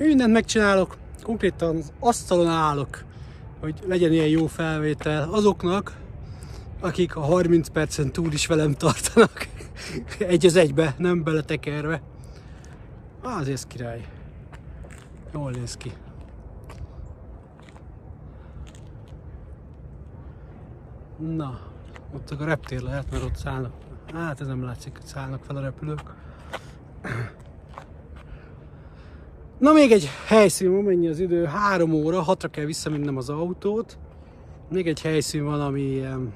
Mindent megcsinálok, konkrétan az asztalon állok, hogy legyen ilyen jó felvétel azoknak, akik a 30 percen túl is velem tartanak. Egy az egybe, nem beletekerve. Az ez király. Jól néz ki. Na, ott a reptér lehet, mert ott szállnak. Hát ez nem látszik, hogy szállnak fel a repülők. Na még egy helyszín van, mennyi az idő? Három óra, hatra kell visszamennem az autót. Még egy helyszín van, ami ilyen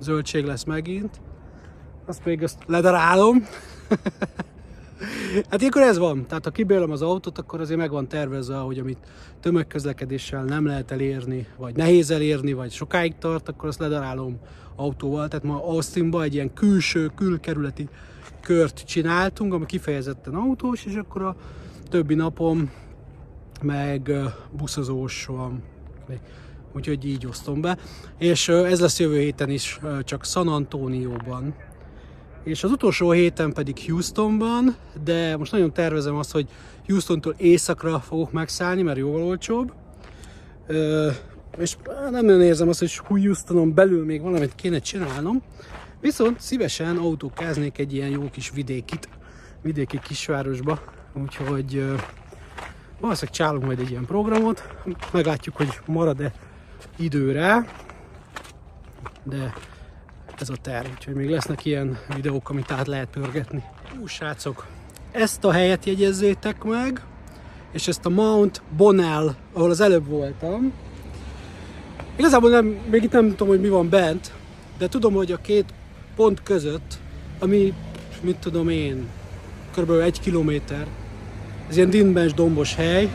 zöldség lesz megint. Azt még azt ledarálom. hát ilyenkor ez van. Tehát ha kibélem az autót, akkor azért meg van tervezve, hogy amit tömegközlekedéssel nem lehet elérni, vagy nehéz elérni, vagy sokáig tart, akkor azt ledarálom autóval. Tehát ma Austinba egy ilyen külső, külkerületi kört csináltunk, ami kifejezetten autós, és akkor a többi napom meg buszozós van. Úgyhogy így osztom be. És ez lesz jövő héten is, csak San Antonióban. És az utolsó héten pedig Houstonban, de most nagyon tervezem azt, hogy Houstontól északra fogok megszállni, mert jóval olcsóbb. És nem nagyon érzem azt, hogy Houstonon belül még valamit kéne csinálnom. Viszont szívesen autókáznék egy ilyen jó kis vidékit, vidéki kisvárosba, úgyhogy valószínűleg csálunk majd egy ilyen programot, meglátjuk, hogy marad-e időre, de ez a terv, úgyhogy még lesznek ilyen videók, amit át lehet pörgetni. Ú, srácok, ezt a helyet jegyezzétek meg, és ezt a Mount Bonnell, ahol az előbb voltam. Igazából nem, még itt nem tudom, hogy mi van bent, de tudom, hogy a két pont között, ami, mit tudom én, kb. egy kilométer, ez ilyen dinbens dombos hely.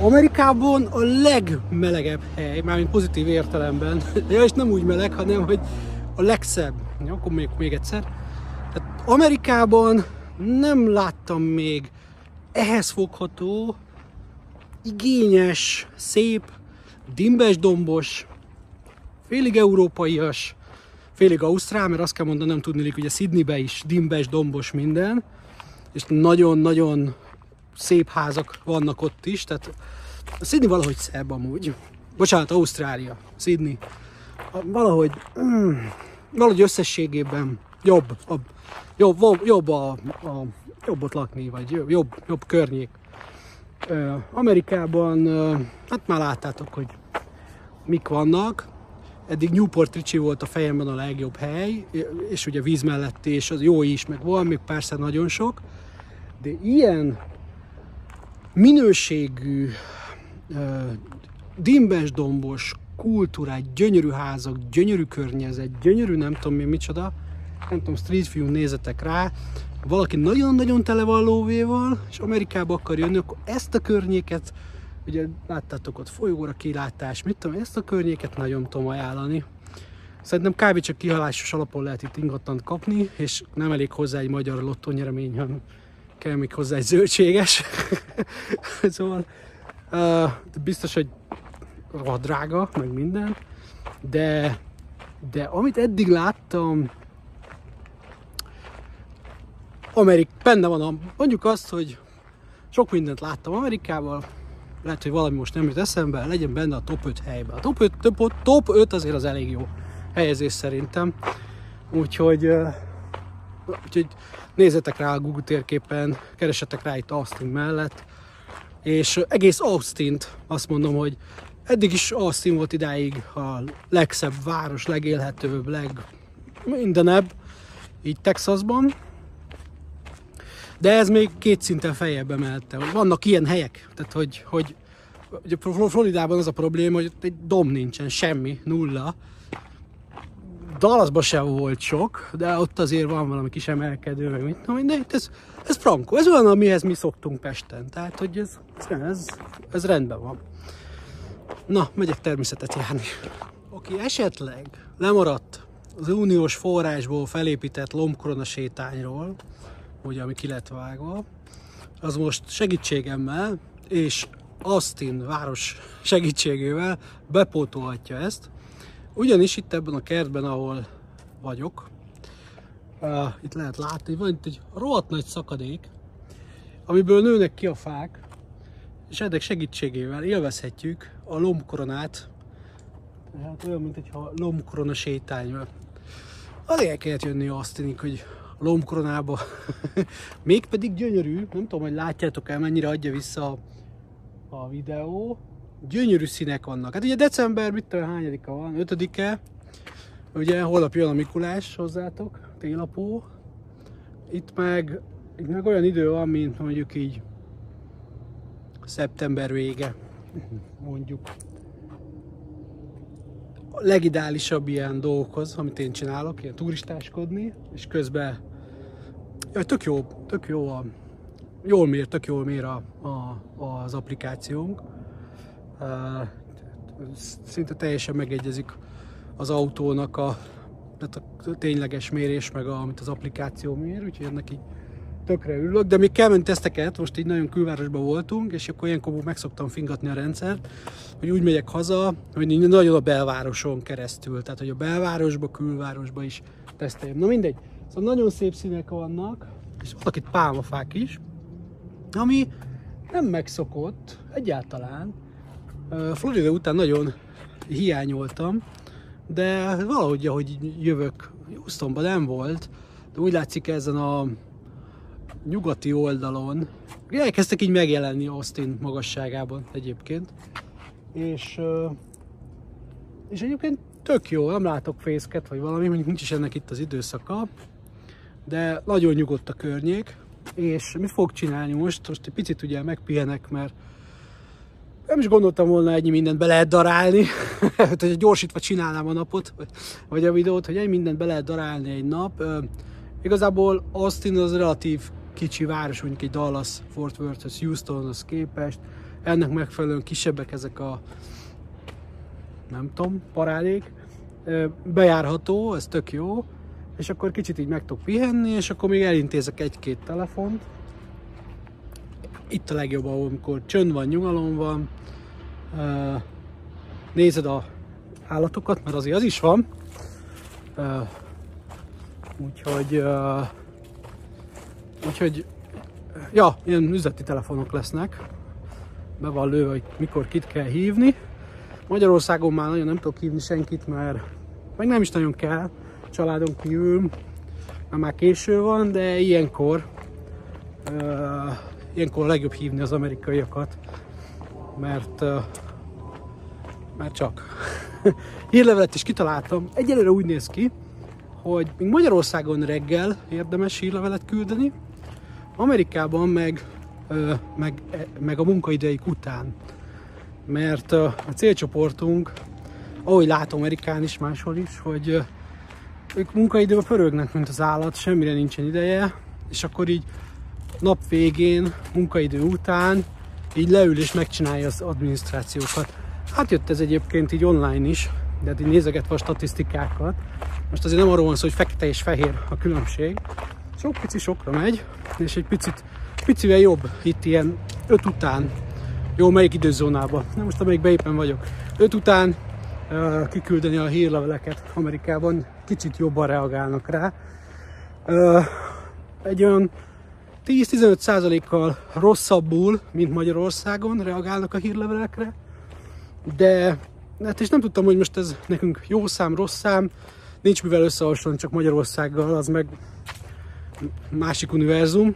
Amerikában a legmelegebb hely, mármint pozitív értelemben, ja, és nem úgy meleg, hanem hogy a legszebb. Ja, akkor még, még egyszer. Tehát Amerikában nem láttam még ehhez fogható, igényes, szép, dimbes dombos, félig európaias, félig ausztrál, mert azt kell mondanom, tudni, hogy ugye Sydneybe is dimbes, dombos minden, és nagyon-nagyon szép házak vannak ott is, tehát a Sydney valahogy szebb amúgy. Bocsánat, Ausztrália, Sydney. Valahogy, mm, valahogy összességében jobb, jobb, jobb, jobb, a, a, jobb ott lakni, vagy jobb, jobb környék. Amerikában, hát már láttátok, hogy mik vannak. Eddig Newport Ricci volt a fejemben a legjobb hely, és ugye víz mellett, és az jó is, meg van még persze nagyon sok. De ilyen minőségű, dimbes dombos, kultúrát, gyönyörű házak, gyönyörű környezet, gyönyörű nem tudom mi micsoda, nem tudom, Street View nézetek rá, valaki nagyon-nagyon tele van lóvéval, és Amerikába akar jönni, akkor ezt a környéket, ugye láttátok ott folyóra kilátás, mit tudom, ezt a környéket nagyon tudom ajánlani. Szerintem kb. csak kihalásos alapon lehet itt ingatlant kapni, és nem elég hozzá egy magyar lottónyeremény, hanem kell még hozzá egy zöldséges. szóval uh, biztos, hogy drága, meg minden, de, de amit eddig láttam, Amerik, benne van a, mondjuk azt, hogy sok mindent láttam Amerikával, lehet, hogy valami most nem jut eszembe, legyen benne a top 5 helyben. A top 5, top, top 5 azért az elég jó helyezés szerintem. Úgyhogy, úgyhogy nézzetek rá a Google térképen, keresetek rá itt Austin mellett, és egész austin azt mondom, hogy eddig is Austin volt idáig a legszebb város, legélhetőbb, leg mindenebb, így Texasban, de ez még két szinten feljebb emelte. Vannak ilyen helyek, tehát hogy, hogy ugye Floridában az a probléma, hogy egy dom nincsen, semmi, nulla. Dallasban sem volt sok, de ott azért van valami kis emelkedő, meg mit tudom, de ez, ez frankó, ez olyan, amihez mi szoktunk Pesten, tehát hogy ez, ez, ez rendben van. Na, megyek természetet járni. Aki esetleg lemaradt az uniós forrásból felépített lombkorona sétányról, ugye, ami ki lett vágva, az most segítségemmel és Austin város segítségével bepótolhatja ezt. Ugyanis itt ebben a kertben, ahol vagyok, itt lehet látni, van itt egy rohadt nagy szakadék, amiből nőnek ki a fák, és ennek segítségével élvezhetjük a lombkoronát, hát olyan, mint hogyha lombkorona sétány. Azért el kellett jönni Austinig, hogy lombkoronába, mégpedig gyönyörű, nem tudom, hogy látjátok el, mennyire adja vissza a, a videó, gyönyörű színek vannak. Hát ugye december, mit tudom, hányadika van? Ötödike, ugye holnap jön a Mikulás hozzátok, télapó. Itt meg, itt meg olyan idő van, mint mondjuk így szeptember vége, mondjuk. A legideálisabb ilyen dolgokhoz, amit én csinálok, ilyen turistáskodni, és közben ja, tök jó, tök jó a, jól mér, tök jól mér a, a, az applikációnk. Szinte teljesen megegyezik az autónak a, tehát a tényleges mérés, meg a, amit az applikáció mér, úgyhogy ennek így tökre ülök, de kell menni teszteket, most így nagyon külvárosban voltunk, és akkor ilyenkor meg szoktam fingatni a rendszert, hogy úgy megyek haza, hogy nagyon a belvároson keresztül, tehát hogy a belvárosba, külvárosba is teszteljem. Na mindegy, szóval nagyon szép színek vannak, és vannak itt pálmafák is, ami nem megszokott egyáltalán. Florida után nagyon hiányoltam, de valahogy, ahogy jövök, Houstonban nem volt, de úgy látszik ezen a nyugati oldalon elkezdtek így megjelenni Austin magasságában egyébként. És, és egyébként tök jó, nem látok fészket vagy valami, mondjuk nincs is ennek itt az időszaka, de nagyon nyugodt a környék, és mit fog csinálni most? Most egy picit ugye megpihenek, mert nem is gondoltam volna ennyi mindent be lehet darálni, hogy gyorsítva csinálnám a napot, vagy a videót, hogy ennyi mindent be lehet darálni egy nap. Igazából Austin az relatív kicsi város, mondjuk egy Dallas, Fort Worth, Houstonhoz képest. Ennek megfelelően kisebbek ezek a nem tudom, parádék. Bejárható, ez tök jó. És akkor kicsit így meg tudok pihenni, és akkor még elintézek egy-két telefont. Itt a legjobb, amikor csönd van, nyugalom van. Nézed a állatokat, mert azért az is van. Úgyhogy Úgyhogy, ja, ilyen üzleti telefonok lesznek. Be van lőve, hogy mikor kit kell hívni. Magyarországon már nagyon nem tudok hívni senkit, mert meg nem is nagyon kell családon kívül, mert már késő van, de ilyenkor uh, ilyenkor legjobb hívni az amerikaiakat, mert uh, mert csak. Hírlevelet is kitaláltam. Egyelőre úgy néz ki, hogy még Magyarországon reggel érdemes hírlevelet küldeni, Amerikában meg, meg, e, meg a munkaideik után. Mert a célcsoportunk, ahogy látom Amerikán is, máshol is, hogy ők munkaidőben pörögnek, mint az állat, semmire nincsen ideje, és akkor így nap végén, munkaidő után így leül és megcsinálja az adminisztrációkat. Hát jött ez egyébként így online is, de hát így nézegetve a statisztikákat. Most azért nem arról van szó, hogy fekete és fehér a különbség, sok pici sokra megy, és egy picit, picivel jobb itt ilyen 5 után. Jó, melyik időzónában? Na most amelyik éppen vagyok. 5 után kiküldeni a hírleveleket Amerikában, kicsit jobban reagálnak rá. Egy olyan 10-15 százalékkal rosszabbul, mint Magyarországon reagálnak a hírlevelekre, de hát és nem tudtam, hogy most ez nekünk jó szám, rossz szám, nincs mivel összehasonlítani csak Magyarországgal, az meg másik univerzum,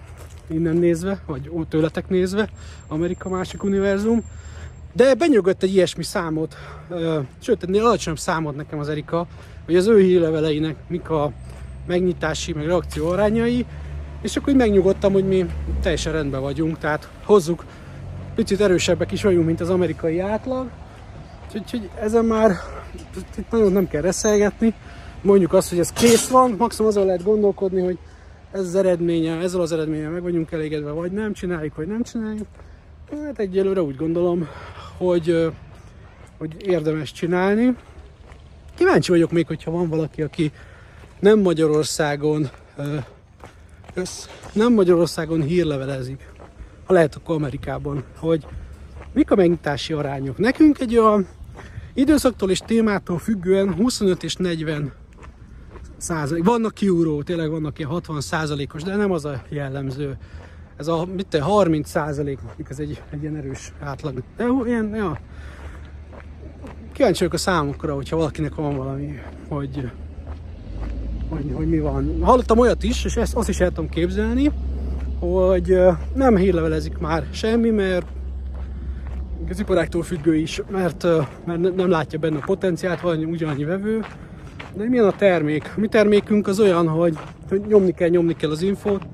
innen nézve, vagy tőletek nézve, Amerika másik univerzum. De benyögött egy ilyesmi számot, sőt, egy alacsonyabb számot nekem az Erika, hogy az ő hírleveleinek mik a megnyitási, meg reakció arányai, és akkor így megnyugodtam, hogy mi teljesen rendben vagyunk, tehát hozzuk, picit erősebbek is vagyunk, mint az amerikai átlag, úgyhogy ezen már itt nagyon nem kell reszelgetni, mondjuk azt, hogy ez kész van, maximum azon lehet gondolkodni, hogy ez az eredménye, ezzel az eredménye meg vagyunk elégedve, vagy nem. Csináljuk, vagy nem csináljuk. Hát egyelőre úgy gondolom, hogy, hogy érdemes csinálni. Kíváncsi vagyok még, hogyha van valaki, aki nem Magyarországon össz, nem Magyarországon hírlevelezik, ha lehet akkor Amerikában, hogy mik a megnyitási arányok. Nekünk egy olyan időszaktól és témától függően 25 és 40 százalék. Vannak kiúró, tényleg vannak ilyen 60 százalékos, de nem az a jellemző. Ez a mit 30 százalék, ez egy, egy ilyen erős átlag. De ilyen, ja. Kíváncsi vagyok a számokra, hogyha valakinek van valami, hogy, hogy, hogy mi van. Hallottam olyat is, és ezt azt is el tudom képzelni, hogy nem hírlevelezik már semmi, mert az iparáktól függő is, mert, mert nem látja benne a potenciált, van ugyanannyi vevő. De milyen a termék? Mi termékünk az olyan, hogy, hogy nyomni kell, nyomni kell az infót,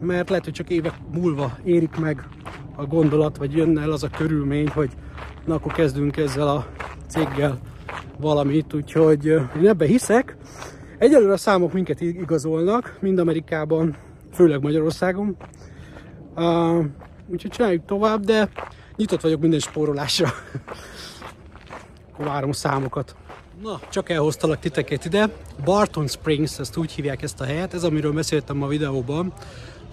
mert lehet, hogy csak évek múlva érik meg a gondolat, vagy jönne el az a körülmény, hogy na akkor kezdünk ezzel a céggel valamit, úgyhogy én ebbe hiszek. Egyelőre a számok minket igazolnak, mind Amerikában, főleg Magyarországon. Uh, úgyhogy csináljuk tovább, de nyitott vagyok minden spórolásra. Akkor várom számokat. Na, csak elhoztalak titeket ide. Barton Springs, ezt úgy hívják ezt a helyet. Ez, amiről beszéltem a videóban,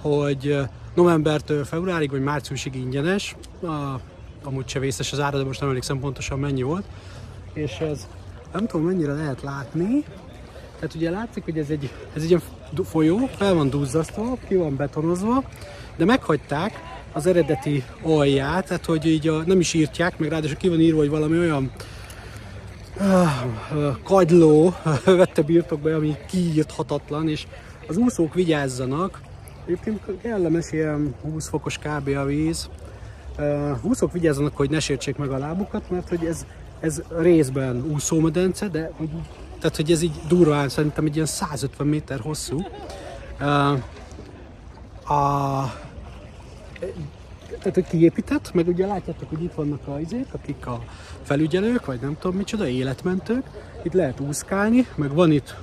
hogy novembertől februárig vagy márciusig ingyenes. A, amúgy se vészes az ára, de most nem emlékszem pontosan mennyi volt. És ez nem tudom mennyire lehet látni. Tehát ugye látszik, hogy ez egy, ez egy folyó, fel van duzzasztva, ki van betonozva, de meghagyták az eredeti alját, tehát hogy így a, nem is írtják, meg ráadásul ki van írva, hogy valami olyan uh, kagyló vette birtokba, ami kiírthatatlan, és az úszók vigyázzanak, Egyébként kellemes ilyen 20 fokos kb. a víz. Úszók vigyázzanak, hogy ne sértsék meg a lábukat, mert hogy ez, ez részben úszómedence, de tehát hogy ez így durván szerintem egy ilyen 150 méter hosszú. A, tehát, hogy kiépített, meg ugye látjátok, hogy itt vannak a izék, akik a felügyelők, vagy nem tudom micsoda, életmentők. Itt lehet úszkálni, meg van itt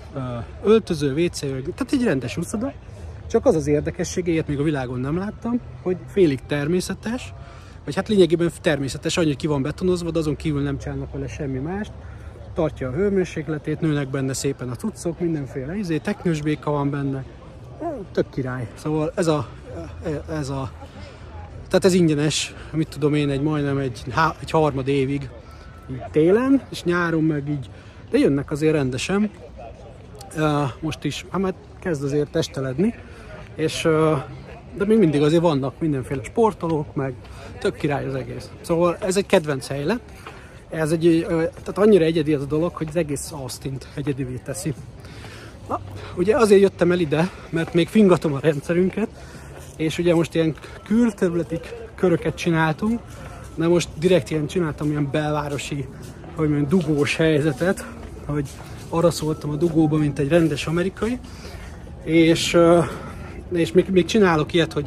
öltöző, WC, tehát egy rendes úszoda. Csak az az érdekessége, ilyet még a világon nem láttam, hogy félig természetes, vagy hát lényegében természetes, annyi, ki van betonozva, de azon kívül nem csinálnak vele semmi mást. Tartja a hőmérsékletét, nőnek benne szépen a cuccok, mindenféle izé, teknős béka van benne. Tök király. Szóval ez a, ez a tehát ez ingyenes, mit tudom én, egy majdnem egy, egy harmad évig télen, és nyáron meg így, de jönnek azért rendesen. Uh, most is, hát már kezd azért testeledni, és de még mindig azért vannak mindenféle sportolók, meg tök király az egész. Szóval ez egy kedvenc hely lett. Ez egy, tehát annyira egyedi az a dolog, hogy az egész Austin-t egyedivé teszi. Na, ugye azért jöttem el ide, mert még fingatom a rendszerünket, és ugye most ilyen külterületi köröket csináltunk, de most direkt ilyen csináltam ilyen belvárosi, hogy mondjam, dugós helyzetet, hogy arra szóltam a dugóba, mint egy rendes amerikai, és, és még, még csinálok ilyet, hogy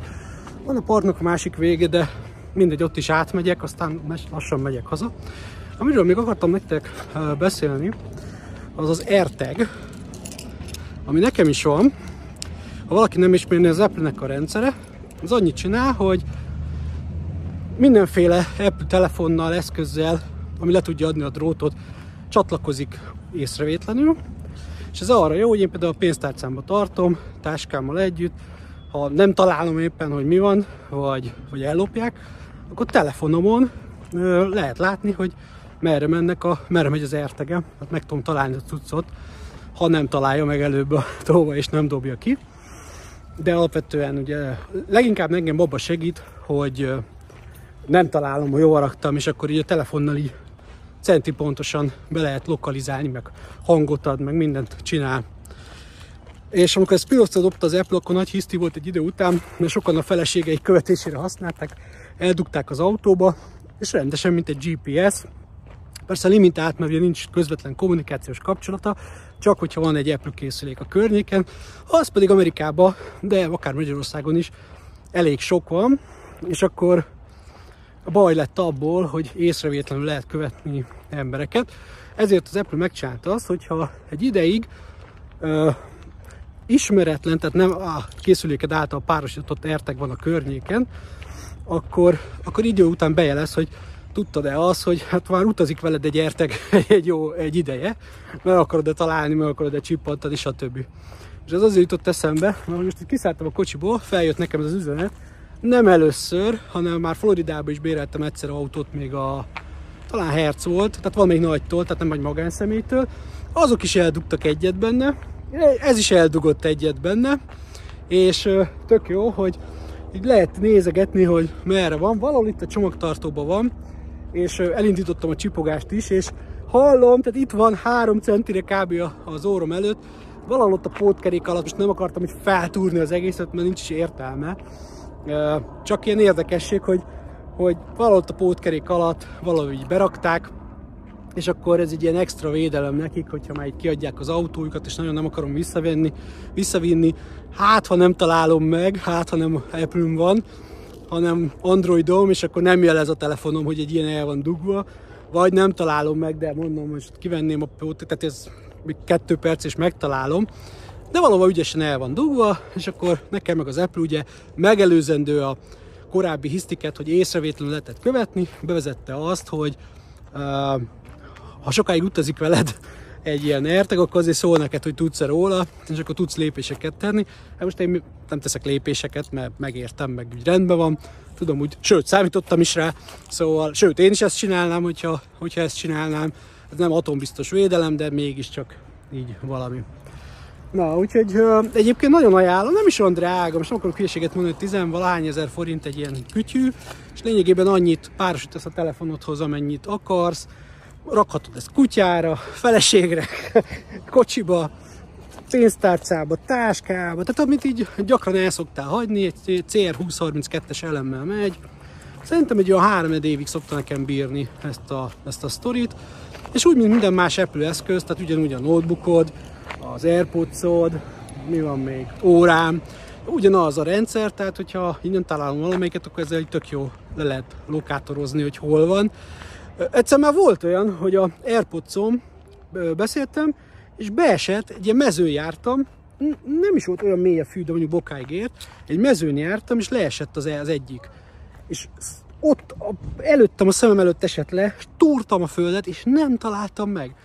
van a parknak a másik vége, de mindegy, ott is átmegyek, aztán lassan megyek haza. Amiről még akartam nektek beszélni, az az AirTag, ami nekem is van, ha valaki nem ismerné az Apple-nek a rendszere, az annyit csinál, hogy mindenféle Apple telefonnal, eszközzel, ami le tudja adni a drótot, csatlakozik észrevétlenül, és ez arra jó, hogy én például a pénztárcámba tartom, táskámmal együtt, ha nem találom éppen, hogy mi van, vagy, vagy ellopják, akkor telefonomon lehet látni, hogy merre mennek a, merre megy az ertegem, hát meg tudom találni a cuccot, ha nem találja meg előbb a tóba és nem dobja ki. De alapvetően ugye leginkább engem abba segít, hogy nem találom, hogy jól raktam, és akkor így a telefonnal így centi pontosan be lehet lokalizálni, meg hangot ad, meg mindent csinál. És amikor ezt piacra dobta az Apple, akkor nagy hiszti volt egy idő után, mert sokan a feleségeik követésére használták, eldugták az autóba, és rendesen, mint egy GPS, Persze limitált, mert ugye nincs közvetlen kommunikációs kapcsolata, csak hogyha van egy Apple készülék a környéken, az pedig Amerikában, de akár Magyarországon is elég sok van, és akkor a baj lett abból, hogy észrevétlenül lehet követni embereket. Ezért az Apple megcsinálta azt, hogyha egy ideig uh, ismeretlen, tehát nem a készüléked által párosított ertek van a környéken, akkor, akkor idő után bejelez, hogy tudtad-e az, hogy hát már utazik veled egy értek egy jó egy ideje, meg akarod-e találni, meg akarod-e csippantani, stb. És ez azért jutott eszembe, mert most itt kiszálltam a kocsiból, feljött nekem ez az üzenet, nem először, hanem már Floridában is béreltem egyszer autót, még a talán Hertz volt, tehát valamelyik nagytól, tehát nem egy magánszemélytől. Azok is eldugtak egyet benne, ez is eldugott egyet benne, és tök jó, hogy így lehet nézegetni, hogy merre van. Valahol itt a csomagtartóban van, és elindítottam a csipogást is, és hallom, tehát itt van három centire kb. az órom előtt, valahol ott a pótkerék alatt, most nem akartam hogy feltúrni az egészet, mert nincs is értelme. Csak ilyen érdekesség, hogy, hogy valahol a pótkerék alatt valahogy berakták, és akkor ez egy ilyen extra védelem nekik, hogyha már így kiadják az autójukat, és nagyon nem akarom visszavenni, visszavinni, hát ha nem találom meg, hát ha nem apple van, hanem Androidom, és akkor nem jelez a telefonom, hogy egy ilyen el van dugva, vagy nem találom meg, de mondom, most kivenném a pót, tehát ez még kettő perc és megtalálom, de valóban ügyesen el van dugva, és akkor nekem meg az Apple ugye megelőzendő a korábbi hisztiket, hogy észrevétlenül lehetett követni, bevezette azt, hogy uh, ha sokáig utazik veled egy ilyen értek, akkor azért szól neked, hogy tudsz-e róla, és akkor tudsz lépéseket tenni. Hát most én nem teszek lépéseket, mert megértem, meg úgy rendben van, tudom úgy, sőt, számítottam is rá, szóval, sőt, én is ezt csinálnám, hogyha, hogyha ezt csinálnám. Ez nem atombiztos védelem, de mégiscsak így valami. Na, úgyhogy ö, egyébként nagyon ajánlom, nem is olyan drága, most nem akarok hülyeséget mondani, hogy 10 valahány ezer forint egy ilyen kütyű, és lényegében annyit párosítasz a telefonodhoz, amennyit akarsz, rakhatod ezt kutyára, feleségre, kocsiba, pénztárcába, táskába, tehát amit így gyakran el szoktál hagyni, egy CR2032-es elemmel megy. Szerintem egy olyan három évig szokta nekem bírni ezt a, ezt a sztorit. És úgy, mint minden más Apple eszköz, tehát ugyanúgy a notebookod, az airpods mi van még, órám, ugyanaz a rendszer, tehát hogyha innen találom valamelyiket, akkor ezzel tök jó le lehet lokátorozni, hogy hol van. Egyszer már volt olyan, hogy a airpods beszéltem, és beesett, egy ilyen mezőn jártam, nem is volt olyan mély a fű, de mondjuk bokáig ért, egy mezőn jártam, és leesett az, az egyik. És ott a, előttem, a szemem előtt esett le, és túrtam a földet, és nem találtam meg.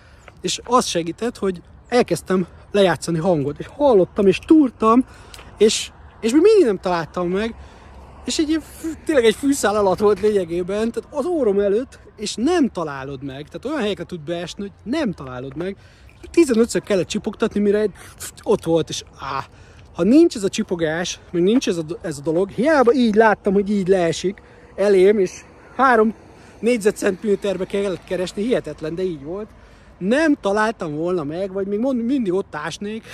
És az segített, hogy elkezdtem lejátszani hangot, és hallottam, és túrtam, és, és még mindig nem találtam meg, és egy tényleg egy fűszál alatt volt lényegében, tehát az órom előtt, és nem találod meg, tehát olyan helyekre tud beesni, hogy nem találod meg, 15-ször kellett csipogtatni, mire ott volt, és áh, ha nincs ez a csipogás, meg nincs ez a, ez a dolog, hiába így láttam, hogy így leesik elém, és három négyzetcentiméterbe kellett keresni, hihetetlen, de így volt. Nem találtam volna meg, vagy még mond, mindig ott ásnék,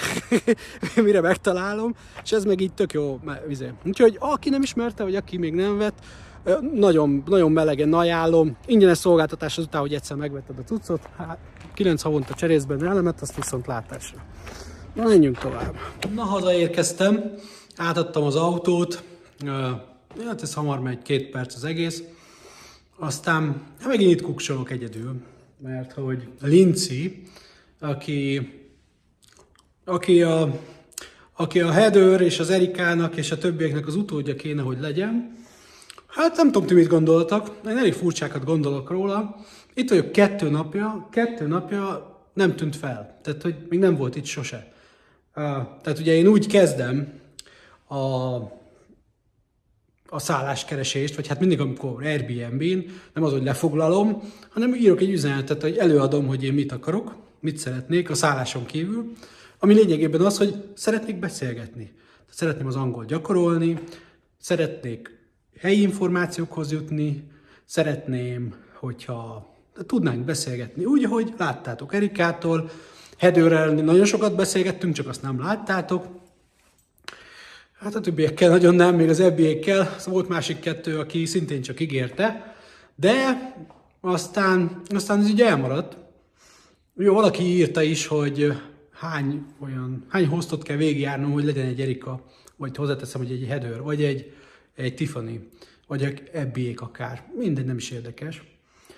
mire megtalálom, és ez meg így tök jó vizé. Úgyhogy aki nem ismerte, vagy aki még nem vett, nagyon, nagyon melegen ajánlom. Ingyenes szolgáltatás azután, hogy egyszer megvetted a cuccot, hát 9 havonta cserélsz benne elemet, azt viszont látásra. Na, menjünk tovább. Na, hazaérkeztem, átadtam az autót, hát ez hamar megy, két perc az egész. Aztán hát megint itt kuksolok egyedül, mert hogy Linci, aki, aki a, aki a Heather és az Erikának és a többieknek az utódja kéne, hogy legyen, Hát nem tudom, ti mit gondoltak, én elég furcsákat gondolok róla. Itt vagyok kettő napja, kettő napja nem tűnt fel. Tehát, hogy még nem volt itt sose. Tehát ugye én úgy kezdem a, a szálláskeresést, vagy hát mindig, amikor Airbnb-n, nem az, hogy lefoglalom, hanem írok egy üzenetet, hogy előadom, hogy én mit akarok, mit szeretnék a szálláson kívül, ami lényegében az, hogy szeretnék beszélgetni. Szeretném az angol gyakorolni, szeretnék helyi információkhoz jutni, szeretném, hogyha tudnánk beszélgetni. Úgy, ahogy láttátok Erikától, Hedőrrel nagyon sokat beszélgettünk, csak azt nem láttátok. Hát a többiekkel nagyon nem, még az ebbiekkel, az volt másik kettő, aki szintén csak ígérte, de aztán, aztán ez így elmaradt. Jó, valaki írta is, hogy hány olyan, hány hostot kell végigjárnom, hogy legyen egy Erika, vagy hozzáteszem, hogy egy Hedőr, vagy egy egy Tiffany, vagy egy ebbiék akár. Mindegy, nem is érdekes.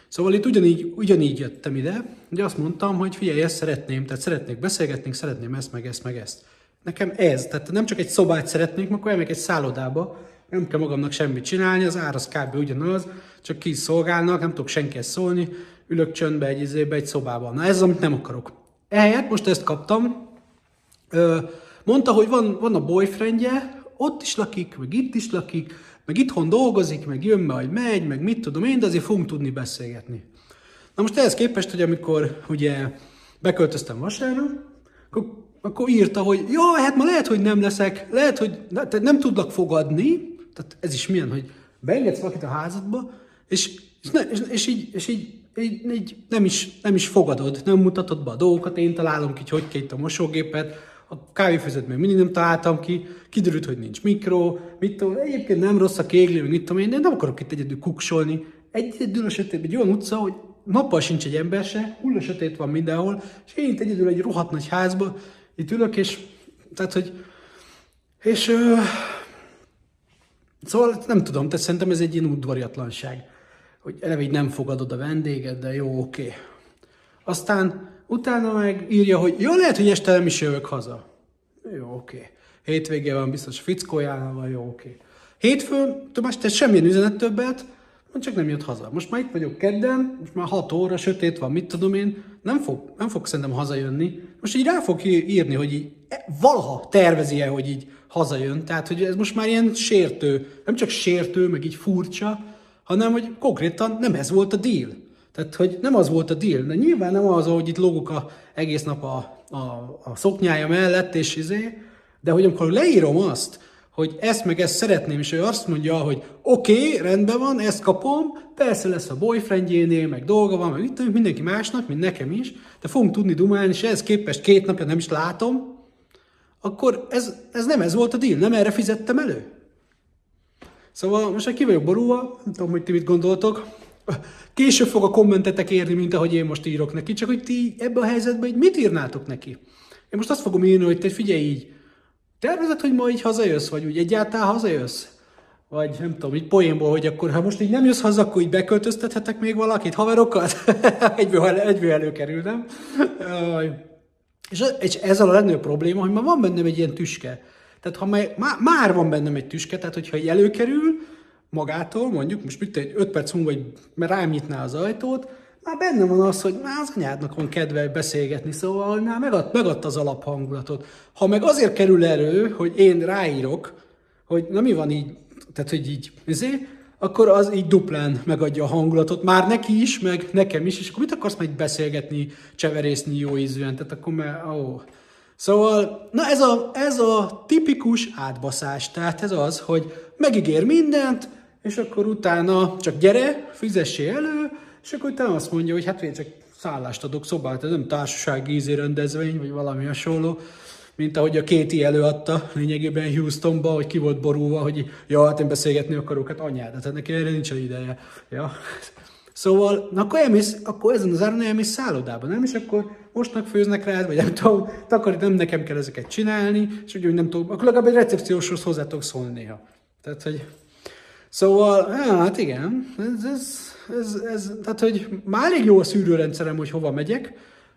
Szóval itt ugyanígy, ugyanígy jöttem ide, hogy azt mondtam, hogy figyelj, ezt szeretném, tehát szeretnék beszélgetni, szeretném ezt, meg ezt, meg ezt. Nekem ez, tehát nem csak egy szobát szeretnék, akkor elmegyek egy szállodába, nem kell magamnak semmit csinálni, az ár az kb. ugyanaz, csak ki szolgálnak, nem tudok senkihez szólni, ülök csöndbe egy izébe, egy szobában. Na ez amit nem akarok. Ehelyett most ezt kaptam, mondta, hogy van, van a boyfriendje, ott is lakik, meg itt is lakik, meg itthon dolgozik, meg jön majd megy, meg mit tudom én, de azért fogunk tudni beszélgetni. Na most ehhez képest, hogy amikor ugye beköltöztem vasárnap, akkor, akkor írta, hogy jó, hát ma lehet, hogy nem leszek, lehet, hogy tehát nem tudlak fogadni, tehát ez is milyen, hogy beengedsz valakit a házadba, és, és, ne, és, és, így, és így, így, így nem, is, nem is fogadod, nem mutatod be a dolgokat, én találom ki, hogy kell itt a mosógépet, a kávéfőzet még mindig nem találtam ki, kiderült, hogy nincs mikro, mit tudom, egyébként nem rossz a kégli, mit tudom én, de nem akarok itt egyedül kuksolni. Egyedül a sötét, egy olyan utca, hogy nappal sincs egy ember se, hulla sötét van mindenhol, és én itt egyedül egy rohadt nagy házba, itt ülök, és tehát, hogy és ö, szóval nem tudom, tehát szerintem ez egy ilyen udvariatlanság, hogy eleve így nem fogadod a vendéget, de jó, oké. Okay. Aztán utána meg írja, hogy jó, lehet, hogy este nem is jövök haza. Jó, oké. Okay. Hétvégén van biztos fickójánál van, jó, oké. Okay. Hétfőn, Tomás, te semmilyen üzenet többet, csak nem jött haza. Most már itt vagyok kedden, most már 6 óra, sötét van, mit tudom én, nem fog, nem fog szerintem hazajönni. Most így rá fog írni, hogy így e, valaha tervezi-e, hogy így hazajön. Tehát, hogy ez most már ilyen sértő, nem csak sértő, meg így furcsa, hanem, hogy konkrétan nem ez volt a deal. Tehát, hogy nem az volt a deal. De nyilván nem az, hogy itt lógok a, egész nap a, a, a szoknyája mellett, és izé, de hogy amikor leírom azt, hogy ezt meg ezt szeretném, és ő azt mondja, hogy oké, okay, rendben van, ezt kapom, persze lesz a boyfriendjénél, meg dolga van, meg itt mindenki másnak, mint nekem is, de fogunk tudni dumálni, és ehhez képest két napja nem is látom, akkor ez, ez nem ez volt a deal, nem erre fizettem elő. Szóval most ki vagyok borulva, nem tudom, hogy ti mit gondoltok. Később fog a kommentetek érni, mint ahogy én most írok neki, csak hogy ti ebben a helyzetben így mit írnátok neki? Én most azt fogom írni, hogy te figyelj így, tervezed, hogy ma így hazajössz, vagy úgy egyáltalán hazajössz? Vagy nem tudom, így poénból, hogy akkor ha most így nem jössz haza, akkor így beköltöztethetek még valakit, haverokat? egyből, egyből előkerül, nem? És, ez a legnagyobb probléma, hogy már van bennem egy ilyen tüske. Tehát ha már, már van bennem egy tüske, tehát hogyha így előkerül magától, mondjuk, most mit egy 5 perc múlva, vagy rám nyitná az ajtót, már benne van az, hogy már az anyádnak van kedve beszélgetni, szóval már megad, megadta az alaphangulatot. Ha meg azért kerül elő, hogy én ráírok, hogy na mi van így, tehát hogy így, ezért, akkor az így duplán megadja a hangulatot, már neki is, meg nekem is, és akkor mit akarsz meg beszélgetni, cseverészni jó ízűen, tehát akkor már, ó. Oh. Szóval, na ez a, ez a tipikus átbaszás, tehát ez az, hogy megígér mindent, és akkor utána csak gyere, fizessé elő, és akkor utána azt mondja, hogy hát csak szállást adok szobát, ez nem társasági ízé rendezvény, vagy valami hasonló mint ahogy a Kéti előadta lényegében Houstonba, hogy ki volt borulva, hogy ja, hát én beszélgetni akarok, hát anyád, hát neki erre nincs ideje. Ja. Szóval, na akkor, elmész, akkor ezen az áron elmész szállodába, nem? És akkor mostnak főznek rád, vagy nem tudom, takarít, nem nekem kell ezeket csinálni, és úgy, hogy nem tudom, akkor legalább egy recepcióshoz hozzá tudok szólni néha. Tehát, hogy... Szóval, hát igen, ez, ez, ez, ez, tehát, hogy már elég jó a szűrőrendszerem, hogy hova megyek,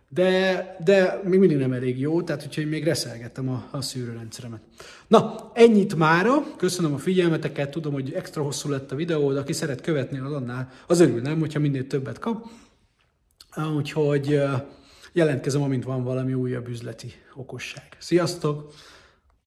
de, de még mindig nem elég jó, tehát úgyhogy még reszelgettem a, a szűrőrendszeremet. Na, ennyit mára, köszönöm a figyelmeteket, tudom, hogy extra hosszú lett a videó, de aki szeret követni, az annál, az örül, nem, hogyha minél többet kap. Úgyhogy jelentkezem, amint van valami újabb üzleti okosság. Sziasztok!